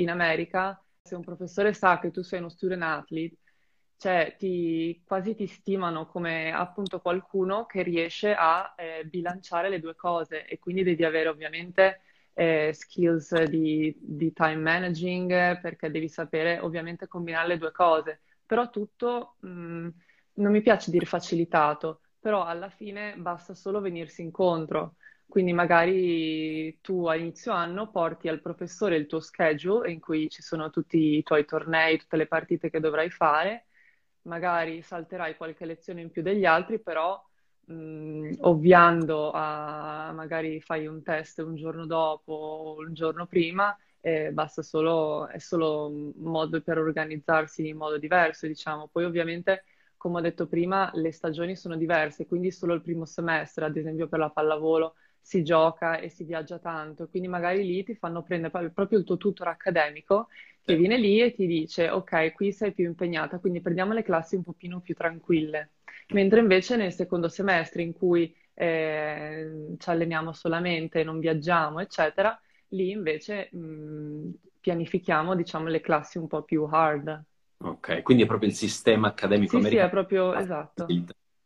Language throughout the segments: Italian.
in America, se un professore sa che tu sei uno student athlete, cioè ti, quasi ti stimano come appunto qualcuno che riesce a eh, bilanciare le due cose e quindi devi avere ovviamente eh, skills di, di, time managing perché devi sapere ovviamente combinare le due cose, però tutto mh, mm, non mi piace dire facilitato, però alla fine basta solo venirsi incontro. Quindi magari tu a inizio anno porti al professore il tuo schedule in cui ci sono tutti i tuoi tornei, tutte le partite che dovrai fare magari salterai qualche lezione in più degli altri, però mh, ovviando a magari fai un test un giorno dopo o un giorno prima, eh, basta solo, è solo un modo per organizzarsi in modo diverso, diciamo. Poi ovviamente, come ho detto prima, le stagioni sono diverse, quindi solo il primo semestre, ad esempio per la pallavolo, si gioca e si viaggia tanto, quindi magari lì ti fanno prendere proprio il tuo tutor accademico che viene lì e ti dice ok, qui sei più impegnata, quindi prendiamo le classi un pochino più tranquille. Mentre invece nel secondo semestre in cui eh, ci alleniamo solamente, non viaggiamo, eccetera, lì invece mh, pianifichiamo diciamo le classi un po' più hard. Ok, quindi è proprio il sistema accademico sì, americano. Sì, è proprio esatto.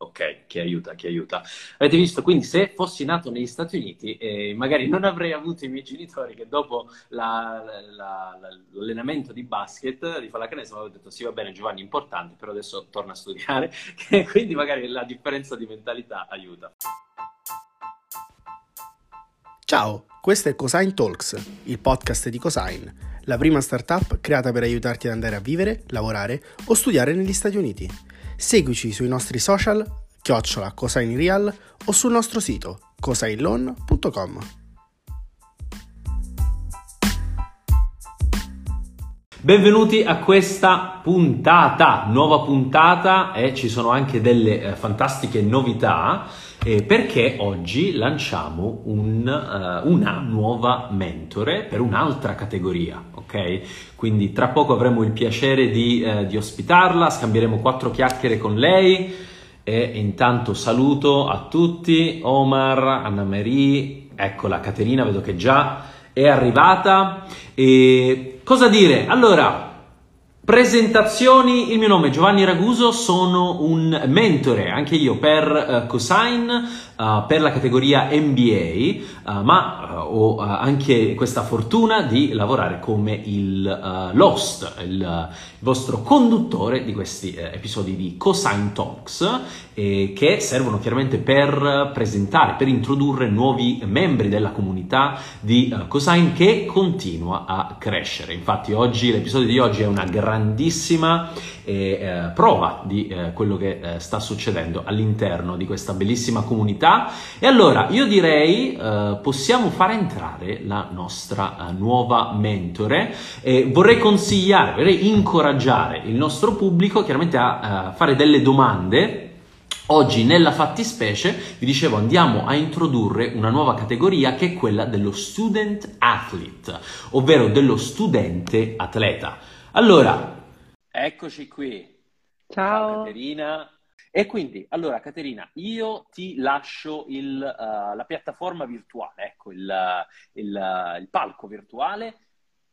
Ok, che aiuta, che aiuta. Avete visto, quindi se fossi nato negli Stati Uniti, eh, magari non avrei avuto i miei genitori che dopo la, la, la, l'allenamento di basket, di pallacanestro, mi avevano detto sì va bene Giovanni, importante, però adesso torna a studiare, quindi magari la differenza di mentalità aiuta. Ciao, questo è Cosine Talks, il podcast di Cosine, la prima startup creata per aiutarti ad andare a vivere, lavorare o studiare negli Stati Uniti. Seguici sui nostri social, chiocciola Cosainreal o sul nostro sito cosainloan.com. Benvenuti a questa puntata, nuova puntata e ci sono anche delle eh, fantastiche novità eh, perché oggi lanciamo un, uh, una nuova mentore per un'altra categoria, ok? Quindi tra poco avremo il piacere di, uh, di ospitarla, scambieremo quattro chiacchiere con lei e intanto saluto a tutti, Omar, Anna Marie, eccola Caterina, vedo che già è arrivata. E cosa dire? Allora, Presentazioni, il mio nome è Giovanni Raguso, sono un mentore anche io per uh, Cosine, uh, per la categoria MBA, uh, ma ho anche questa fortuna di lavorare come il Lost, il, vostro conduttore di questi episodi di Cosine Talks, eh, che servono chiaramente per presentare, per introdurre nuovi membri della comunità di Cosine che continua a crescere. Infatti oggi, l'episodio di oggi è una grandissima eh, prova di eh, quello che eh, sta succedendo all'interno di questa bellissima comunità. E allora io direi eh, possiamo fare entrare la nostra eh, nuova mentore. e vorrei consigliare, vorrei incoraggiare il nostro pubblico chiaramente a fare delle domande Oggi nella fattispecie vi dicevo andiamo a introdurre una nuova categoria che è quella dello student athlete, ovvero dello studente atleta. Allora, Eccoci qui. Ciao. Ciao Caterina. E quindi, allora Caterina, io ti lascio il, uh, la piattaforma virtuale, ecco, il, il, il, palco virtuale,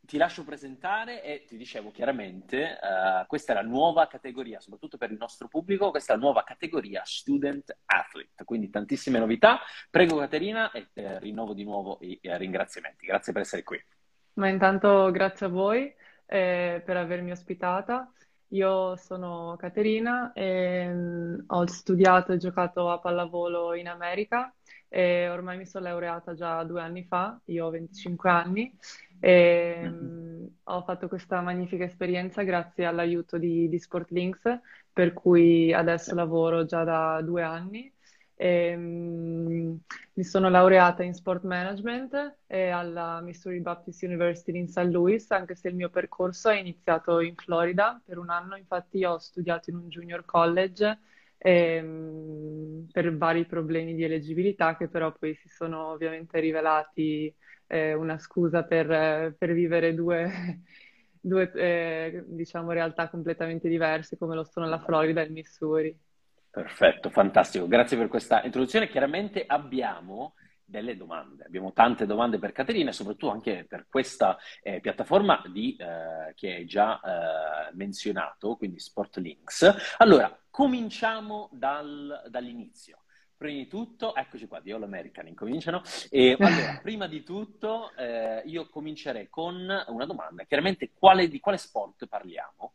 ti lascio presentare e ti dicevo chiaramente, uh, questa è la nuova categoria, soprattutto per il nostro pubblico, questa è la nuova categoria Student Athlete, quindi tantissime novità. Prego Caterina e eh, rinnovo di nuovo i eh, ringraziamenti. Grazie per essere qui. Ma intanto grazie a voi eh, per avermi ospitata. Io sono Caterina e mh, ho studiato e giocato a pallavolo in America e ormai mi sono laureata già due anni fa, io ho 25 anni e mh, ho fatto questa magnifica esperienza grazie all'aiuto di, di Sportlinks per cui adesso lavoro già da due anni e, um, mi sono laureata in sport management alla Missouri Baptist University in St. Louis, anche se il mio percorso è iniziato in Florida per un anno, infatti ho studiato in un junior college e, um, per vari problemi di eleggibilità che però poi si sono ovviamente rivelati eh, una scusa per, per vivere due, due eh, diciamo, realtà completamente diverse come lo sono la Florida e il Missouri. Perfetto, fantastico. Grazie per questa introduzione. Chiaramente abbiamo delle domande. Abbiamo tante domande per Caterina e soprattutto anche per questa eh, piattaforma di, eh, che hai già eh, menzionato, quindi Sportlinks. Allora, cominciamo dal, dall'inizio. Prima di tutto, eccoci qua, di All American incominciano. E allora, prima di tutto, eh, io comincerei con una domanda. Chiaramente, quale, di quale sport parliamo?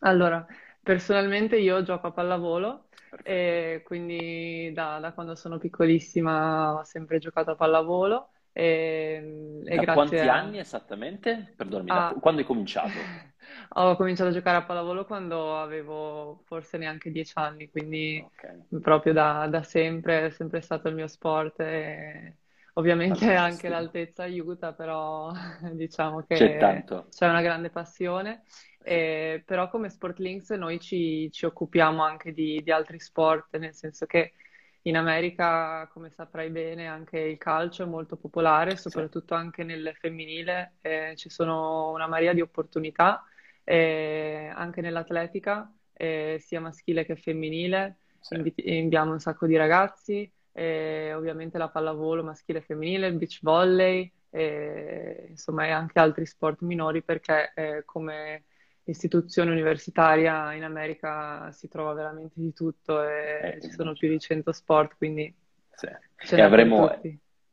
Allora, personalmente io gioco a pallavolo e quindi da, da quando sono piccolissima ho sempre giocato a pallavolo. E, e Da quanti a... anni esattamente? Perdonami, da a- quando hai cominciato? Ho cominciato a giocare a pallavolo quando avevo forse neanche dieci anni, quindi Ok, proprio da, da sempre è sempre stato il mio sport. E ovviamente anche fantastico. l'altezza aiuta, però diciamo C'è che tanto. c'è una grande passione. Sì. E però come Sportlinks noi ci, ci occupiamo anche di, di altri sport, nel senso che in America, come saprai bene, anche il calcio è molto popolare, Sì, soprattutto anche nel femminile. Eh, ci sono una marea di opportunità, eh, anche nell'atletica, eh, sia maschile che femminile. sì. Inviti- inviamo un sacco di ragazzi, eh, ovviamente la pallavolo maschile e femminile, il beach volley, eh, insomma, e anche altri sport minori perché eh, come istituzione universitaria in America si trova veramente di tutto Eh, e ci sono più di 100 sport, quindi Sì. E avremo,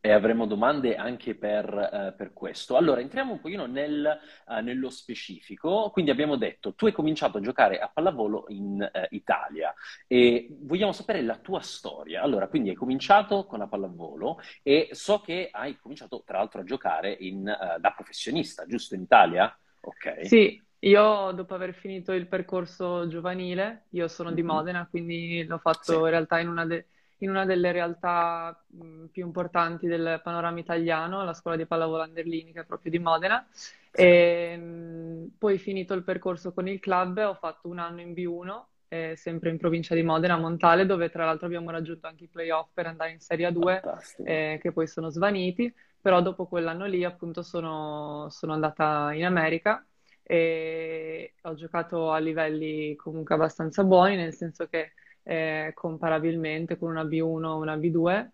e avremo domande anche per, eh, per questo. Allora, entriamo un pochino nel, eh, nello specifico. Quindi abbiamo detto, tu hai cominciato a giocare a pallavolo in eh, Italia e vogliamo sapere la tua storia. Allora, quindi hai cominciato con la pallavolo e so che hai cominciato tra l'altro a giocare in, eh, da professionista, giusto in Italia? Ok. Sì, io dopo aver finito il percorso giovanile, io sono di Mhm. Modena, quindi l'ho Sì, fatto in realtà in una, de- in una delle realtà mh, più importanti del panorama italiano, la scuola di pallavolo Anderlini, che è proprio di Modena. sì, E, mh, poi finito il percorso con il club, ho fatto un anno in B1, eh, sempre in provincia di Modena, a Montale, dove tra l'altro abbiamo raggiunto anche i playoff per andare in Serie A2, fantastico. eh, che poi sono svaniti. Però dopo quell'anno lì, appunto, sono, sono andata in America e ho giocato a livelli comunque abbastanza buoni, nel senso che eh, comparabilmente con una B1 o una B2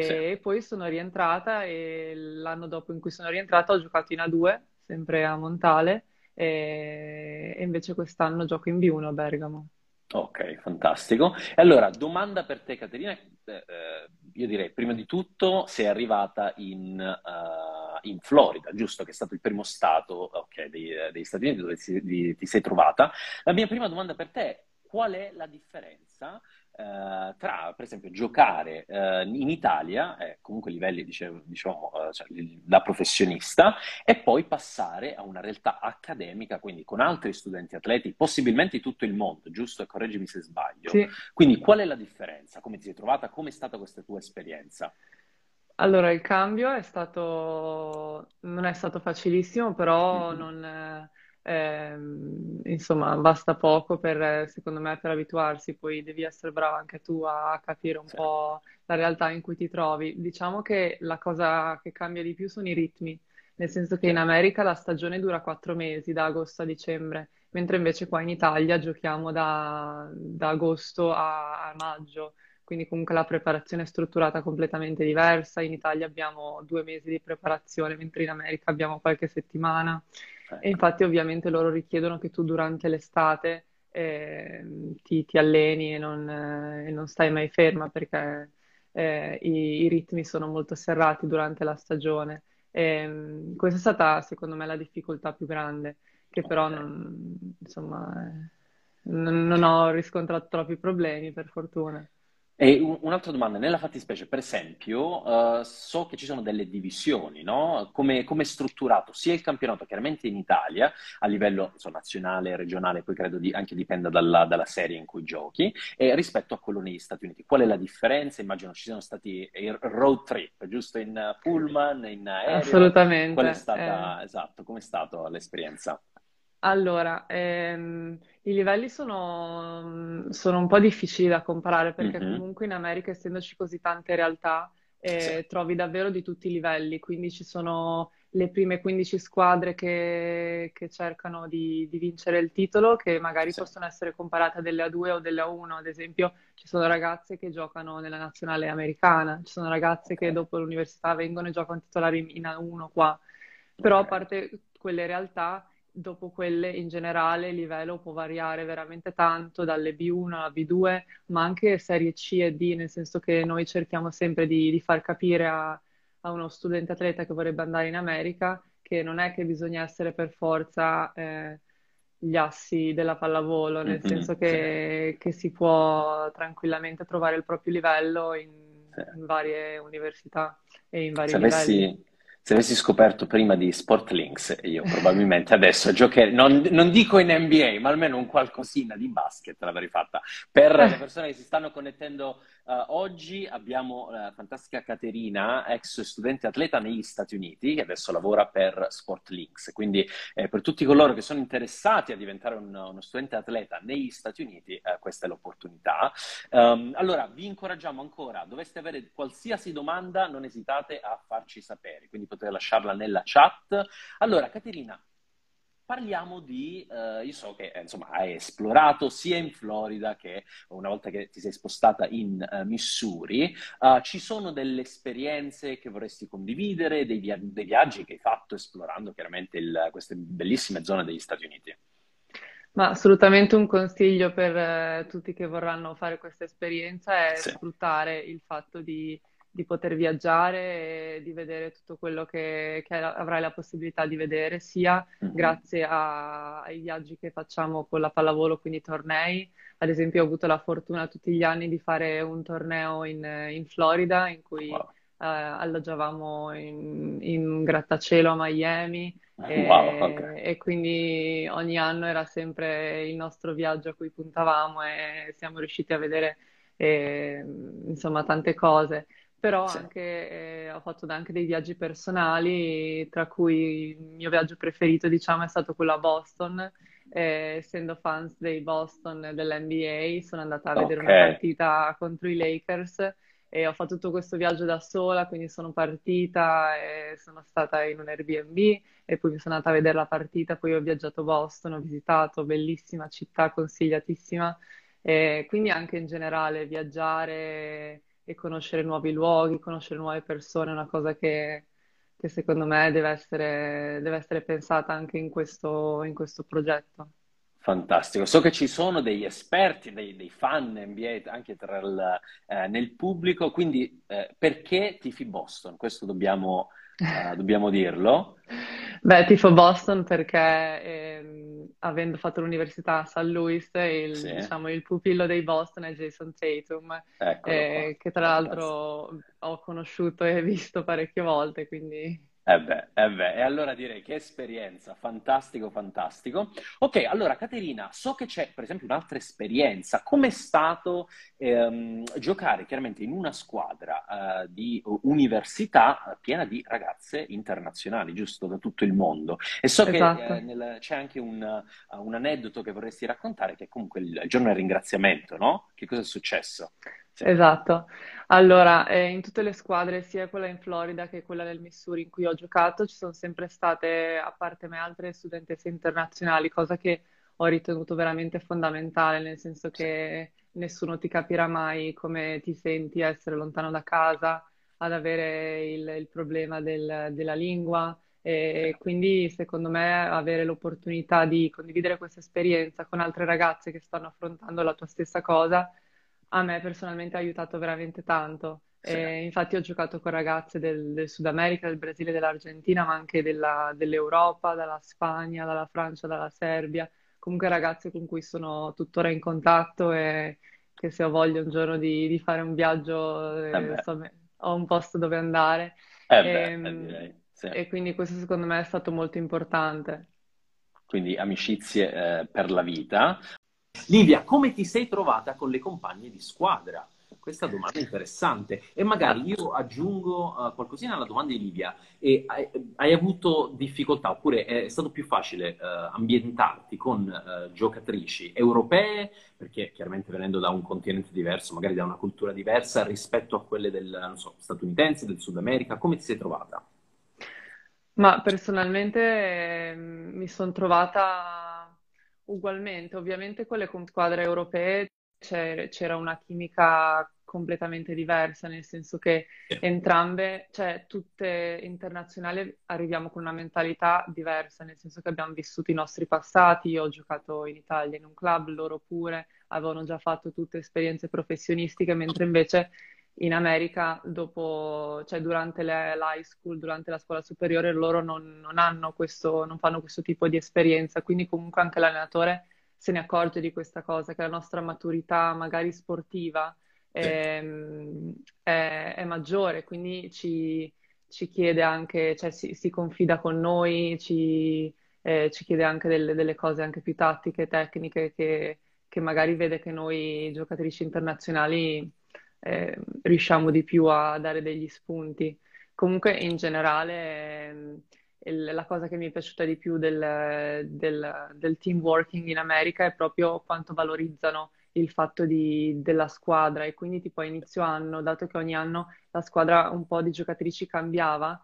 Sì. e poi sono rientrata e l'anno dopo in cui sono rientrata ho giocato in A2, sempre a Montale e, e invece quest'anno gioco in B1 a Bergamo. Ok, fantastico. E allora, domanda per te, Caterina. Eh, eh, io direi, prima di tutto, sei arrivata in, eh, in Florida, giusto? Che è stato il primo stato, ok, dei- degli Stati Uniti dove ti, di- ti sei trovata. La mia prima domanda per te è, qual è la differenza, eh, tra, per esempio, giocare, eh, in Italia, eh, comunque livelli, dicevo- diciamo, eh, cioè, da professionista, e poi passare a una realtà accademica, quindi con altri studenti atleti, possibilmente di tutto il mondo, giusto? E correggimi se sbaglio. Sì. Quindi qual è la differenza? Come ti sei trovata? Come è stata questa tua esperienza? Allora, il cambio è stato, non è stato facilissimo, però Mhm. non, eh, insomma, basta poco per, secondo me, per abituarsi. Poi devi essere brava anche tu a capire un Sì, po' la realtà in cui ti trovi. Diciamo che la cosa che cambia di più sono i ritmi, nel senso che in America la stagione dura quattro mesi, da agosto a dicembre, mentre invece qua in Italia giochiamo da, da agosto a a maggio. Quindi comunque la preparazione è strutturata completamente diversa. In Italia abbiamo due mesi di preparazione, mentre in America abbiamo qualche settimana. E ecco, infatti ovviamente loro richiedono che tu durante l'estate ehm, ti, ti alleni e non, eh, e non stai mai ferma perché eh, i, i ritmi sono molto serrati durante la stagione. E, questa è stata secondo me la difficoltà più grande, che però ok. non, insomma, eh, non non ho riscontrato troppi problemi per fortuna. E un- un'altra domanda, nella fattispecie, per esempio, eh, so che ci sono delle divisioni, no? Come, come è strutturato sia il campionato, chiaramente in Italia, a livello so, nazionale, regionale, poi credo di- anche dipenda dalla, dalla serie in cui giochi, e rispetto a quello negli Stati Uniti. Qual è la differenza? Immagino ci siano stati road trip, giusto? In pullman, in aereo. Qual è Assolutamente. Eh, stata, esatto, com'è stata l'esperienza? Allora, ehm, i livelli sono, sono un po' difficili da comparare perché Mhm. comunque in America, essendoci così tante realtà, Sì, eh, trovi davvero di tutti i livelli, quindi ci sono le prime 15 squadre che, che cercano di, di, vincere il titolo, che magari sì. possono essere comparate a delle A2 o delle A1. Ad esempio, ci sono ragazze che giocano nella nazionale americana, ci sono ragazze che dopo l'università vengono e giocano titolari in A1 qua. Però a parte quelle realtà, dopo quelle in generale il livello può variare veramente tanto dalle B1 alla B2, ma anche serie C e D, nel senso che noi cerchiamo sempre di, di far capire a a uno studente atleta che vorrebbe andare in America che non è che bisogna essere per forza eh, gli assi della pallavolo, nel mm-hmm, senso che, sì. che, si può tranquillamente trovare il proprio livello in, sì. in varie università e in vari se livelli. Se avessi scoperto prima di Sportlinks, io probabilmente adesso giocherei, non, non, dico in NBA, ma almeno un qualcosina di basket l'avrei fatta. Per le persone che si stanno connettendo Uh, oggi abbiamo la fantastica Caterina, ex studente atleta negli Stati Uniti, che adesso lavora per Sportlinks. Quindi eh, per tutti coloro che sono interessati a diventare un, uno studente atleta negli Stati Uniti, eh, questa è l'opportunità. Um, allora, vi incoraggiamo ancora, doveste avere qualsiasi domanda, non esitate a farci sapere, quindi potete lasciarla nella chat. Allora, Caterina, parliamo di, eh, io so che insomma hai esplorato sia in Florida che una volta che ti sei spostata in uh, Missouri, uh, ci sono delle esperienze che vorresti condividere, dei, via- dei viaggi che hai fatto esplorando chiaramente il, queste bellissime zone degli Stati Uniti? Ma assolutamente un consiglio per eh, tutti che vorranno fare questa esperienza è sì. sfruttare il fatto di di poter viaggiare e di vedere tutto quello che, che avrai la possibilità di vedere, sia mm-hmm. grazie a, ai viaggi che facciamo con la pallavolo, quindi tornei. Ad esempio, ho avuto la fortuna tutti gli anni di fare un torneo in, in Florida in cui wow. eh, alloggiavamo in, in grattacielo a Miami. E, wow, okay. e, quindi ogni anno era sempre il nostro viaggio a cui puntavamo e siamo riusciti a vedere eh, insomma tante cose però sì. anche, eh, ho fatto anche dei viaggi personali, tra cui il mio viaggio preferito, diciamo, è stato quello a Boston. Eh, essendo fans dei Boston dell'NBA, sono andata a okay. vedere una partita contro i Lakers e ho fatto tutto questo viaggio da sola, quindi sono partita e sono stata in un Airbnb e poi mi sono andata a vedere la partita, poi ho viaggiato a Boston, ho visitato, bellissima città, consigliatissima. E quindi anche in generale viaggiare e conoscere nuovi luoghi, conoscere nuove persone è una cosa che, che secondo me deve essere, deve essere pensata anche in questo, in questo, progetto. Fantastico, so che ci sono degli esperti, dei, dei fan NBA anche il, eh, nel pubblico, quindi eh, perché tifi Boston? Questo dobbiamo, eh, dobbiamo dirlo. Beh, tifo Boston perché ehm, avendo fatto l'università a St. Louis, il, sì. diciamo, il pupillo dei Boston è Jason Tatum, eh, che tra l'altro ho conosciuto e visto parecchie volte, quindi eh beh, eh beh, e allora direi che esperienza, fantastico, fantastico. Ok, allora Caterina, so che c'è per esempio un'altra esperienza. Com'è stato ehm, giocare chiaramente in una squadra eh, di università piena di ragazze internazionali, giusto, da tutto il mondo? E so esatto. che eh, nel, c'è anche un, uh, un, aneddoto che vorresti raccontare, che è comunque il giorno del ringraziamento, no? Che cosa è successo? Esatto. Allora, eh, in tutte le squadre, sia quella in Florida che quella del Missouri in cui ho giocato, ci sono sempre state, a parte me, altre studentesse internazionali, cosa che ho ritenuto veramente fondamentale, nel senso che nessuno ti capirà mai come ti senti a essere lontano da casa, ad avere il, il problema del, della lingua. E quindi, secondo me, avere l'opportunità di condividere questa esperienza con altre ragazze che stanno affrontando la tua stessa cosa a me personalmente ha aiutato veramente tanto. Sì. E infatti ho giocato con ragazze del, del, Sud America, del Brasile, dell'Argentina, ma anche della, dell'Europa, dalla Spagna, dalla Francia, dalla Serbia. Comunque ragazze con cui sono tuttora in contatto e che se ho voglia un giorno di, di fare un viaggio eh, insomma, ho un posto dove andare. Eh beh, e, ehm, sì. e, quindi questo secondo me è stato molto importante. Quindi amicizie eh, per la vita. Livia, come ti sei trovata con le compagne di squadra? Questa domanda è interessante e magari io aggiungo uh, qualcosina alla domanda di Livia. E hai, hai, avuto difficoltà oppure è stato più facile uh, ambientarti con uh, giocatrici europee, perché chiaramente venendo da un continente diverso, magari da una cultura diversa rispetto a quelle del, so, statunitense, del Sud America, come ti sei trovata? Ma personalmente eh, mi sono trovata ugualmente, ovviamente con le squadre europee c'era una chimica completamente diversa, nel senso che entrambe, cioè tutte internazionali, arriviamo con una mentalità diversa, nel senso che abbiamo vissuto i nostri passati, io ho giocato in Italia in un club, loro pure avevano già fatto tutte esperienze professionistiche, mentre invece in America, dopo, cioè durante l'high school, durante la scuola superiore, loro non, non, hanno questo, non fanno questo tipo di esperienza, quindi comunque anche l'allenatore se ne accorge di questa cosa, che la nostra maturità magari sportiva è, è, è maggiore, quindi ci, ci, chiede anche, cioè si, si confida con noi, ci, eh, ci chiede anche delle, delle, cose anche più tattiche, tecniche, che, che magari vede che noi giocatrici internazionali eh, riusciamo di più a dare degli spunti. Comunque in generale eh, la cosa che mi è piaciuta di più del, del, del, team working in America è proprio quanto valorizzano il fatto di, della squadra e quindi tipo a inizio anno, dato che ogni anno la squadra un po' di giocatrici cambiava,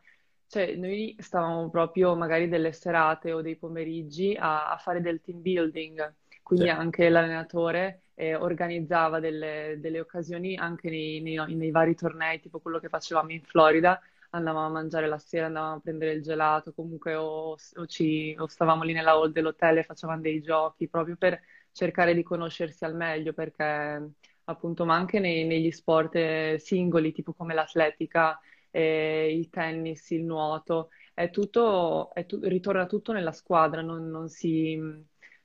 cioè noi stavamo proprio magari delle serate o dei pomeriggi a, a fare del team building, quindi sì. anche l'allenatore eh, organizzava delle, delle, occasioni anche nei, nei, nei, vari tornei, tipo quello che facevamo in Florida, andavamo a mangiare la sera, andavamo a prendere il gelato, comunque o, o, ci, o stavamo lì nella hall dell'hotel e facevamo dei giochi, proprio per cercare di conoscersi al meglio, perché appunto, ma anche nei, negli sport eh, singoli, tipo come l'atletica, eh, il tennis, il nuoto, è tutto, è tu, ritorna tutto nella squadra, non, non si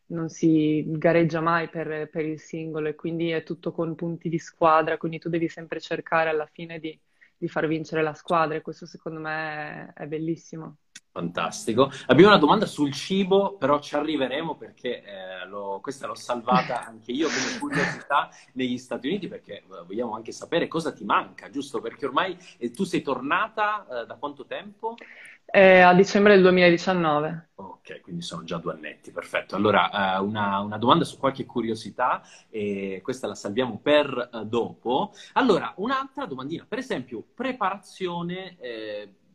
non si gareggia mai per, per, il singolo e quindi è tutto con punti di squadra, quindi tu devi sempre cercare alla fine di, di far vincere la squadra e questo secondo me è, è, bellissimo. Fantastico. Abbiamo una domanda sul cibo, però ci arriveremo perché eh, lo, questa l'ho salvata anche io come curiosità negli Stati Uniti perché eh, vogliamo anche sapere cosa ti manca, giusto? Perché ormai eh, tu sei tornata eh, da quanto tempo? Eh, a dicembre del 2019. Ok, quindi sono già due annetti, perfetto. Allora, eh, una, una, domanda su qualche curiosità, e questa la salviamo per dopo. Allora, un'altra domandina, per esempio, preparazione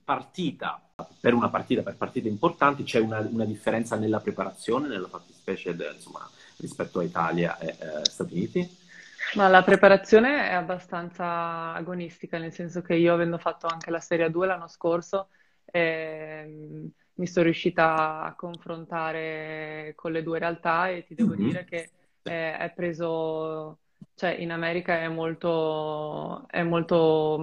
partita. Per una partita, per partite importanti, c'è una, una differenza nella preparazione, nella fattispecie de, insomma, rispetto a Italia e eh, Stati Uniti? Ma la preparazione è abbastanza agonistica, nel senso che io avendo fatto anche la Serie 2 l'anno scorso, eh, mi sono riuscita a confrontare con le due realtà e ti devo mm-hmm. dire che eh, è preso, cioè in America è molto, è molto,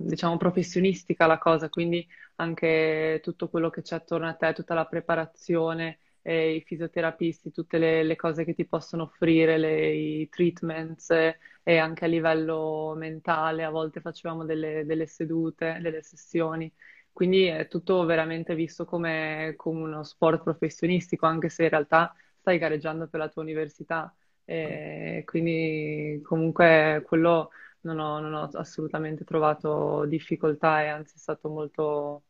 diciamo, professionistica la cosa, quindi anche tutto quello che c'è attorno a te, tutta la preparazione, eh, i fisioterapisti, tutte le, le, cose che ti possono offrire, le, i treatments eh, e anche a livello mentale, a volte facevamo delle, delle sedute, delle sessioni quindi è tutto veramente visto come, come uno sport professionistico, anche se in realtà stai gareggiando per la tua università. E quindi comunque quello non ho, non ho assolutamente trovato difficoltà e anzi è stato molto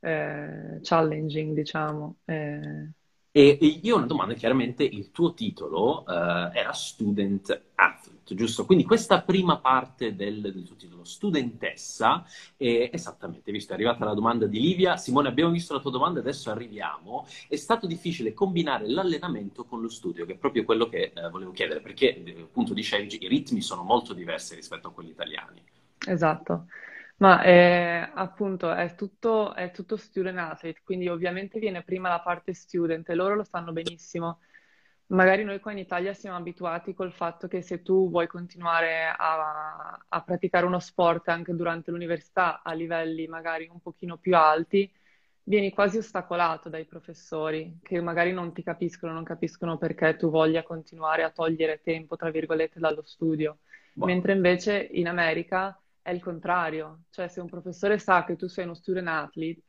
eh, challenging, diciamo. Eh, e io ho una domanda, chiaramente il tuo titolo uh, era student athlete, giusto? Quindi questa prima parte del, del tuo titolo, studentessa, è, esattamente, visto, è arrivata la domanda di Livia. Simone, abbiamo visto la tua domanda, adesso arriviamo. È stato difficile combinare l'allenamento con lo studio, che è proprio quello che uh, volevo chiedere, perché appunto dicevi, i ritmi sono molto diversi rispetto a quelli italiani. Esatto. Ma eh, appunto è tutto, è tutto student athlete, quindi ovviamente viene prima la parte student e loro lo sanno benissimo. Magari noi qua in Italia siamo abituati col fatto che se tu vuoi continuare a, a praticare uno sport anche durante l'università a livelli magari un pochino più alti, vieni quasi ostacolato dai professori che magari non ti capiscono, non capiscono perché tu voglia continuare a togliere tempo, tra virgolette, dallo studio. Wow. Mentre invece in America è il contrario, cioè se un professore sa che tu sei uno student athlete,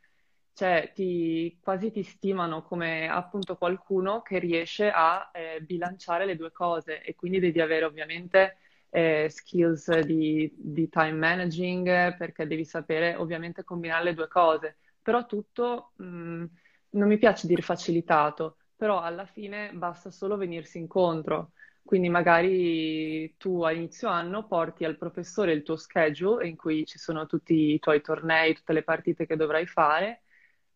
cioè ti, quasi ti stimano come appunto qualcuno che riesce a eh, bilanciare le due cose e quindi devi avere ovviamente eh, skills di, di, time managing perché devi sapere ovviamente combinare le due cose, però tutto mh, mm, non mi piace dire facilitato, però alla fine basta solo venirsi incontro. Quindi magari tu a inizio anno porti al professore il tuo schedule in cui ci sono tutti i tuoi tornei, tutte le partite che dovrai fare,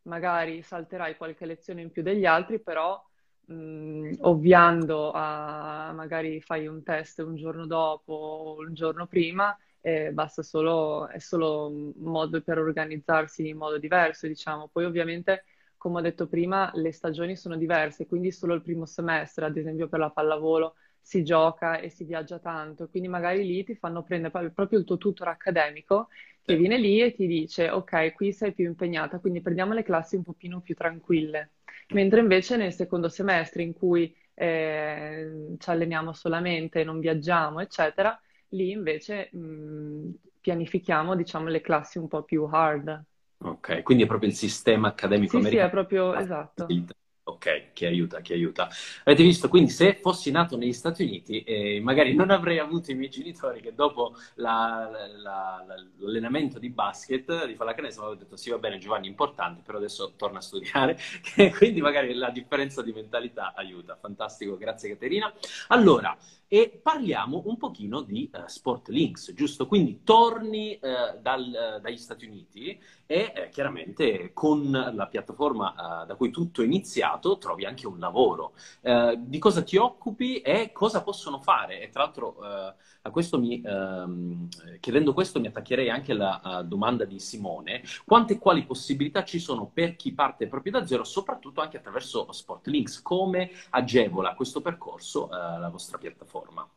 magari salterai qualche lezione in più degli altri, però mh, ovviando a magari fai un test un giorno dopo o un giorno prima, eh, basta solo, è solo un modo per organizzarsi in modo diverso, diciamo. Poi ovviamente, come ho detto prima, le stagioni sono diverse, quindi solo il primo semestre, ad esempio per la pallavolo, si gioca e si viaggia tanto, quindi magari lì ti fanno prendere proprio il tuo tutor accademico che viene lì e ti dice ok, qui sei più impegnata, quindi prendiamo le classi un pochino più tranquille. Mentre invece nel secondo semestre in cui eh, ci alleniamo solamente, non viaggiamo, eccetera, lì invece mh, pianifichiamo, diciamo, le classi un po' più hard. Ok, quindi è proprio il sistema accademico sì, americano. Sì, è proprio, esatto. Ok, che aiuta, che aiuta. Avete visto, quindi se fossi nato negli Stati Uniti, eh, magari non avrei avuto i miei genitori che dopo la, la, la, l'allenamento di basket di pallacanestro mi avevano detto sì va bene Giovanni, importante, però adesso torna a studiare. quindi magari la differenza di mentalità aiuta. Fantastico, grazie Caterina. Allora, e parliamo un pochino di uh, Sport Links, giusto? Quindi torni uh, dal, uh, dagli Stati Uniti e chiaramente con la piattaforma da cui tutto è iniziato trovi anche un lavoro. di cosa ti occupi e cosa possono fare? E tra l'altro a questo mi, ehm, chiedendo questo mi attaccherei anche alla domanda di Simone, quante e quali possibilità ci sono per chi parte proprio da zero, soprattutto anche attraverso Sport Links? Come agevola questo percorso la vostra piattaforma? Piattaforma?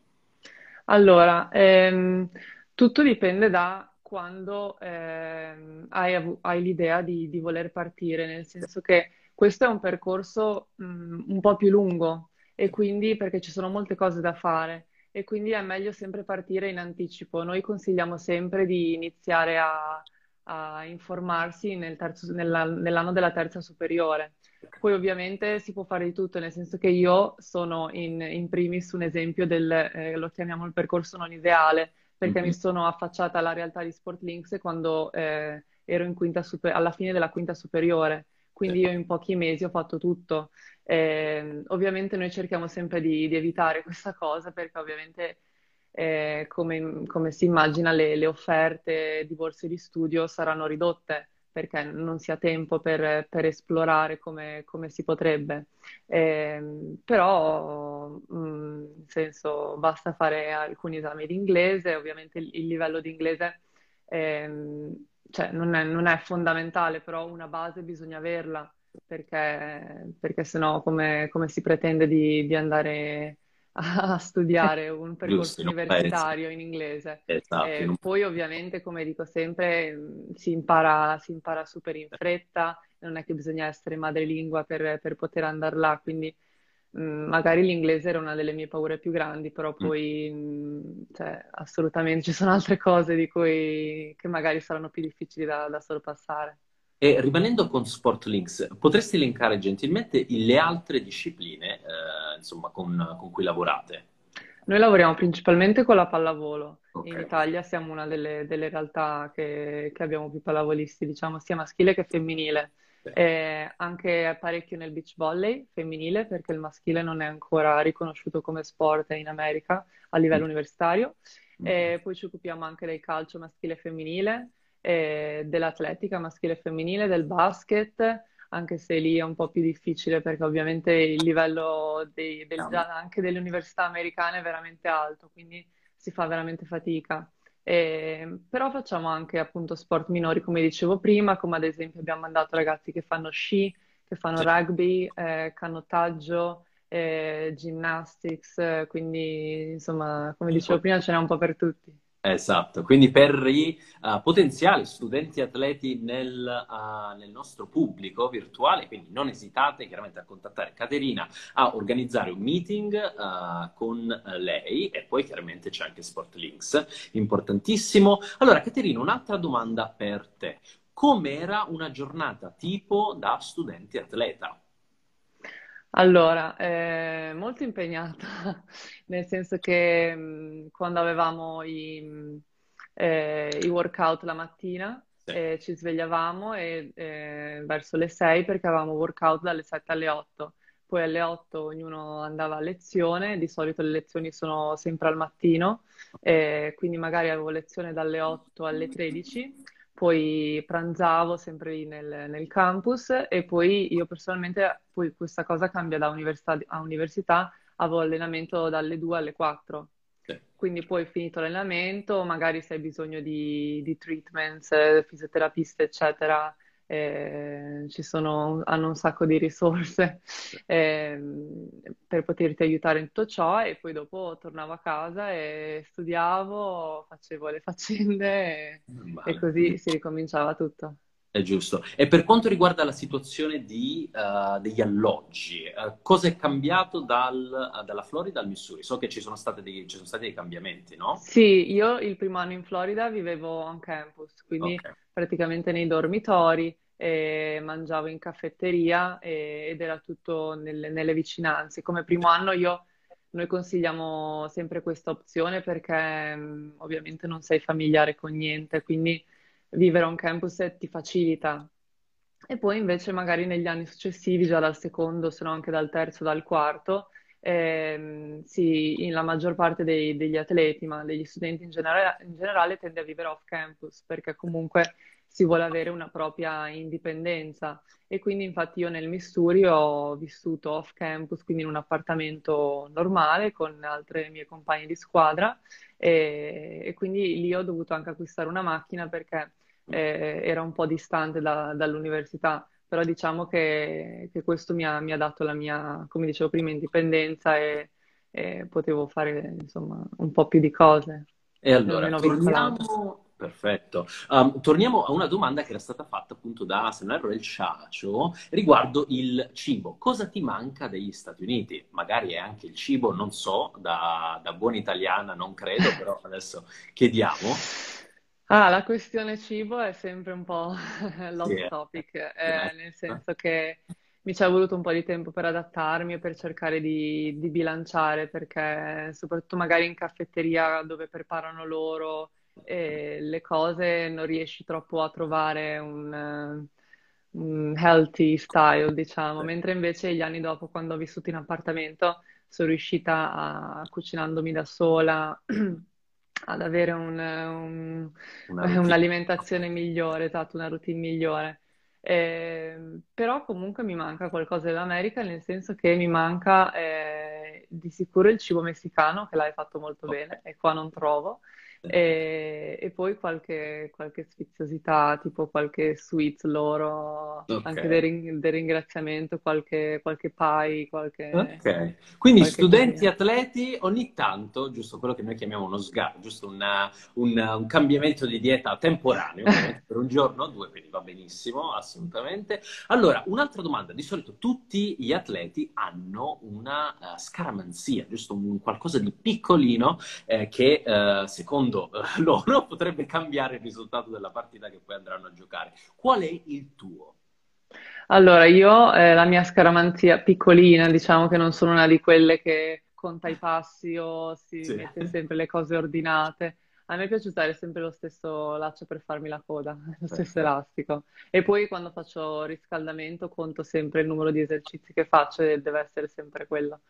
Allora, ehm, tutto dipende da quando ehm, hai, hai, l'idea di, di, voler partire, nel senso che questo è un percorso mh, mm, un po' più lungo e quindi perché ci sono molte cose da fare e quindi è meglio sempre partire in anticipo. Noi consigliamo sempre di iniziare a, a informarsi nel terzo, nella, nell'anno della terza superiore poi ovviamente si può fare di tutto, nel senso che io sono in, in primis un esempio del, eh, lo chiamiamo il percorso non ideale, perché mm-hmm. mi sono affacciata alla realtà di Sportlinks quando eh, ero super- alla fine della quinta superiore, quindi io in pochi mesi ho fatto tutto. Eh, ovviamente noi cerchiamo sempre di, di, evitare questa cosa perché ovviamente eh, come, come, si immagina le, le offerte di borse di studio saranno ridotte perché non si ha tempo per, per esplorare come, come, si potrebbe. Eh, però, mm, nel senso, basta fare alcuni esami di inglese, ovviamente il, il livello di inglese eh, cioè, non, è, non, è, fondamentale, però una base bisogna averla, perché, perché sennò come, come si pretende di, di andare a studiare un percorso Giusto, universitario in inglese. Esatto, eh, in poi ovviamente, come dico sempre, mm, si impara, si impara, super in fretta, non è che bisogna essere madrelingua per, per poter andare là, quindi mh, mm, magari l'inglese era una delle mie paure più grandi, però mm. poi mh, cioè, assolutamente ci sono altre cose di cui che magari saranno più difficili da, da sorpassare. E rimanendo con Sportlinks, potresti elencare gentilmente le altre discipline eh, insomma, con, con, cui lavorate? Noi lavoriamo principalmente con la pallavolo. Okay. In Italia siamo una delle, delle realtà che, che, abbiamo più pallavolisti, diciamo, sia maschile che femminile. Eh, anche parecchio nel beach volley femminile, perché il maschile non è ancora riconosciuto come sport in America a livello mm. universitario. Mm. Eh, poi ci occupiamo anche del calcio maschile e femminile eh, dell'atletica maschile e femminile, del basket, anche se lì è un po' più difficile perché ovviamente il livello dei, del, anche delle università americane è veramente alto, quindi si fa veramente fatica. Eh, però facciamo anche appunto sport minori, come dicevo prima, come ad esempio abbiamo mandato ragazzi che fanno sci, che fanno rugby, eh, canottaggio, eh, gymnastics, quindi insomma, come dicevo prima, ce n'è un po' per tutti. Esatto, quindi per i uh, potenziali studenti atleti nel, uh, nel, nostro pubblico virtuale, quindi non esitate chiaramente a contattare Caterina, a organizzare un meeting uh, con lei e poi chiaramente c'è anche Sportlinks, importantissimo. Allora Caterina, un'altra domanda per te. Com'era una giornata tipo da studente atleta? Allora, eh, molto impegnata, nel senso che mh, quando avevamo i, eh, i, workout la mattina sì. eh, ci svegliavamo e, eh, verso le 6 perché avevamo workout dalle 7 alle 8. Poi alle 8 ognuno andava a lezione, di solito le lezioni sono sempre al mattino, quindi magari avevo lezione dalle 8 alle 13 poi pranzavo sempre lì nel, nel campus e poi io personalmente, poi questa cosa cambia da università a università, avevo allenamento dalle 2 alle 4. Sì. Quindi poi finito l'allenamento, magari se hai bisogno di, di treatments, fisioterapiste, eccetera, eh, ci sono, hanno un sacco di risorse eh, per poterti aiutare in tutto ciò e poi dopo tornavo a casa e studiavo, facevo le faccende e, e così si ricominciava tutto. È giusto. E per quanto riguarda la situazione di, uh, degli alloggi, uh, cosa è cambiato dal, uh, dalla Florida al Missouri? So che ci sono, dei, ci sono, stati dei cambiamenti, no? Sì, io il primo anno in Florida vivevo on campus, quindi okay. Praticamente nei dormitori, mangiavo in caffetteria e, ed era tutto nelle, nelle vicinanze. Come primo anno io noi consigliamo sempre questa opzione perché mh, ovviamente non sei familiare con niente, quindi vivere on campus ti facilita. E poi invece magari negli anni successivi, già dal secondo, se no anche dal terzo, dal quarto, ehm, sì, la maggior parte dei, degli atleti, ma degli studenti in generale, in generale, tende a vivere off campus perché comunque si vuole avere una propria indipendenza. E quindi infatti io nel Missouri ho vissuto off campus, quindi in un appartamento normale con altre mie compagne di squadra e, e quindi lì ho dovuto anche acquistare una macchina perché eh, era un po' distante da, dall'università, però diciamo che, che questo mi ha, mi ha, dato la mia, come dicevo prima, indipendenza e, e potevo fare insomma un po' più di cose. E allora, torniamo, Perfetto. Um, torniamo a una domanda che era stata fatta appunto da, se non erro, il Ciacio riguardo il cibo. Cosa ti manca degli Stati Uniti? Magari è anche il cibo, non so, da, da buona italiana non credo, però adesso chiediamo. Ah, la questione cibo è sempre un po' l'hot yeah. topic, eh, nel senso che mi ci è voluto un po' di tempo per adattarmi e per cercare di, di bilanciare, perché soprattutto magari in caffetteria dove preparano loro e le cose non riesci troppo a trovare un, un healthy style, diciamo, mentre invece gli anni dopo, quando ho vissuto in appartamento, sono riuscita a, cucinandomi da sola ad avere un, un, un'alimentazione migliore, esatto, una routine migliore. Eh, però comunque mi manca qualcosa dell'America, nel senso che mi manca eh, di sicuro il cibo messicano, che l'hai fatto molto bene e qua non trovo. E, e poi qualche, qualche, sfiziosità, tipo qualche sweet loro, okay. anche del, ring, del, ringraziamento, qualche, qualche pie, qualche... Ok, quindi qualche studenti cosa. atleti ogni tanto, giusto quello che noi chiamiamo uno sgar, giusto una, un, un, cambiamento di dieta temporaneo, per un giorno o due, quindi va benissimo, assolutamente. Allora, un'altra domanda, di solito tutti gli atleti hanno una uh, scaramanzia, giusto un qualcosa di piccolino eh, che uh, secondo secondo eh, loro potrebbe cambiare il risultato della partita che poi andranno a giocare. Qual è il tuo? Allora, io eh, la mia scaramanzia piccolina, diciamo che non sono una di quelle che conta i passi o si sì. mette sempre le cose ordinate. A me piace usare sempre lo stesso laccio per farmi la coda, lo stesso elastico. E poi quando faccio riscaldamento conto sempre il numero di esercizi che faccio e deve essere sempre quello.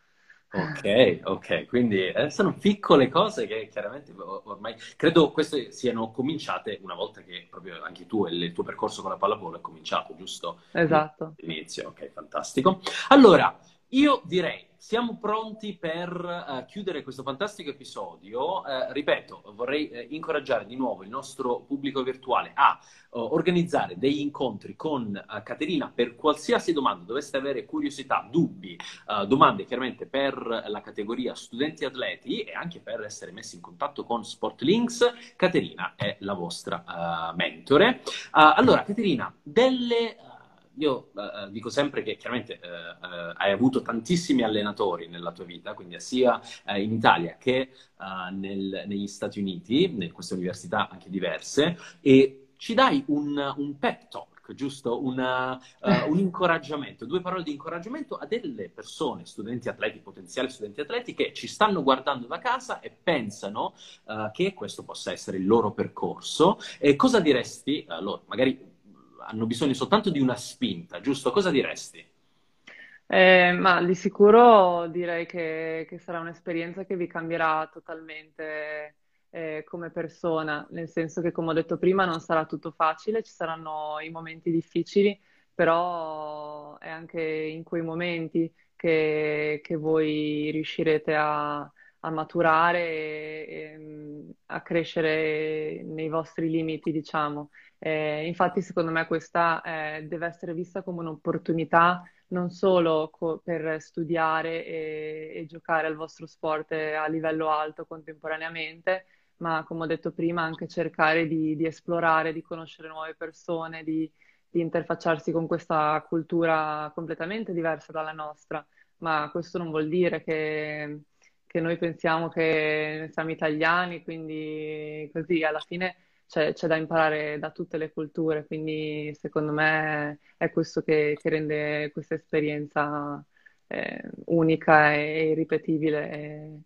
Ok, ok, quindi eh, sono piccole cose che chiaramente ormai credo queste siano cominciate una volta che proprio anche tu e il tuo percorso con la pallavolo è cominciato, giusto? Esatto. Inizio, ok, fantastico. Allora, io direi siamo pronti per uh, chiudere questo fantastico episodio. Uh, ripeto, vorrei uh, incoraggiare di nuovo il nostro pubblico virtuale a organizzare degli incontri con Caterina per qualsiasi domanda. Doveste avere curiosità, dubbi, domande chiaramente per la categoria studenti atleti e anche per essere messi in contatto con Sportlinks. Caterina è la vostra mentore. allora, Caterina, delle io uh, dico sempre che chiaramente uh, uh, hai avuto tantissimi allenatori nella tua vita, quindi sia in Italia che nel, negli Stati Uniti, in queste università anche diverse, e ci dai un, un pep talk, giusto? Una, un incoraggiamento, due parole di incoraggiamento a delle persone, studenti atleti, potenziali studenti atleti, che ci stanno guardando da casa e pensano che questo possa essere il loro percorso. E cosa diresti a loro? Magari hanno bisogno soltanto di una spinta, giusto? Cosa diresti? Eh, ma di sicuro direi che, che, sarà un'esperienza che vi cambierà totalmente eh, come persona, nel senso che, come ho detto prima, non sarà tutto facile, ci saranno i momenti difficili, però è anche in quei momenti che, che voi riuscirete a, a maturare e, e, a crescere nei vostri limiti, diciamo. Eh, infatti, secondo me, questa eh, deve essere vista come un'opportunità non solo co- per studiare e, e, giocare al vostro sport a livello alto contemporaneamente, ma come ho detto prima, anche cercare di, di esplorare, di conoscere nuove persone, di, di interfacciarsi con questa cultura completamente diversa dalla nostra. Ma questo non vuol dire che, che noi pensiamo che siamo italiani, quindi così alla fine c'è, c'è, da imparare da tutte le culture, quindi secondo me è questo che, che rende questa esperienza eh, unica e irripetibile. E,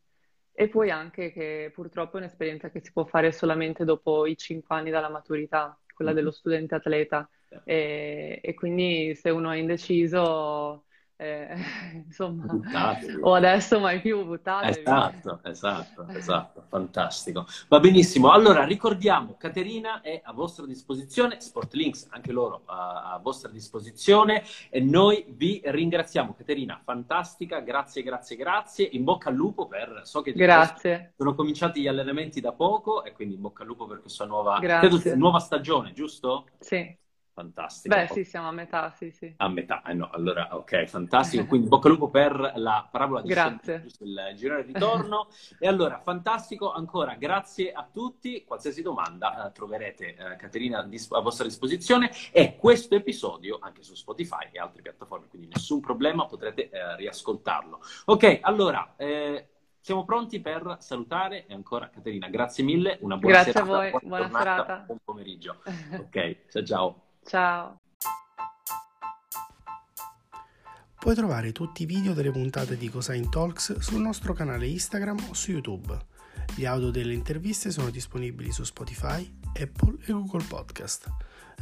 e, poi anche che purtroppo è un'esperienza che si può fare solamente dopo i cinque anni dalla maturità, quella dello studente atleta. E, e quindi se uno è indeciso eh, insomma, buttatevi. o adesso mai più buttatevi. Esatto, esatto, esatto, fantastico. Va benissimo, allora ricordiamo, Caterina è a vostra disposizione, Sportlinks anche loro a, a vostra disposizione e noi vi ringraziamo. Caterina, fantastica, grazie, grazie, grazie, in bocca al lupo per, so che grazie. sono cominciati gli allenamenti da poco e quindi in bocca al lupo per questa nuova, credo, nuova stagione, giusto? Sì fantastico. Beh, sì, siamo a metà, sì, sì. A metà, eh no, allora, ok, fantastico. Quindi bocca al lupo per la parabola di Grazie. il girone ritorno. e allora, fantastico, ancora grazie a tutti. Qualsiasi domanda eh, troverete eh, Caterina a vostra disposizione e questo episodio anche su Spotify e altre piattaforme, quindi nessun problema, potrete eh, riascoltarlo. Ok, allora... Eh, siamo pronti per salutare e ancora Caterina, grazie mille, una buona grazie serata, a voi, buona, buona serata, buon pomeriggio. Ok, ciao ciao. Ciao. Puoi trovare tutti i video delle puntate di Cosine Talks sul nostro canale Instagram o su YouTube. Gli audio delle interviste sono disponibili su Spotify, Apple e Google Podcast.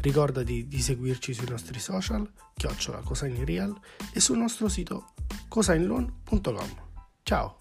Ricordati di seguirci sui nostri social, chiocciola Cosine Real e sul nostro sito cosineloan.com. Ciao!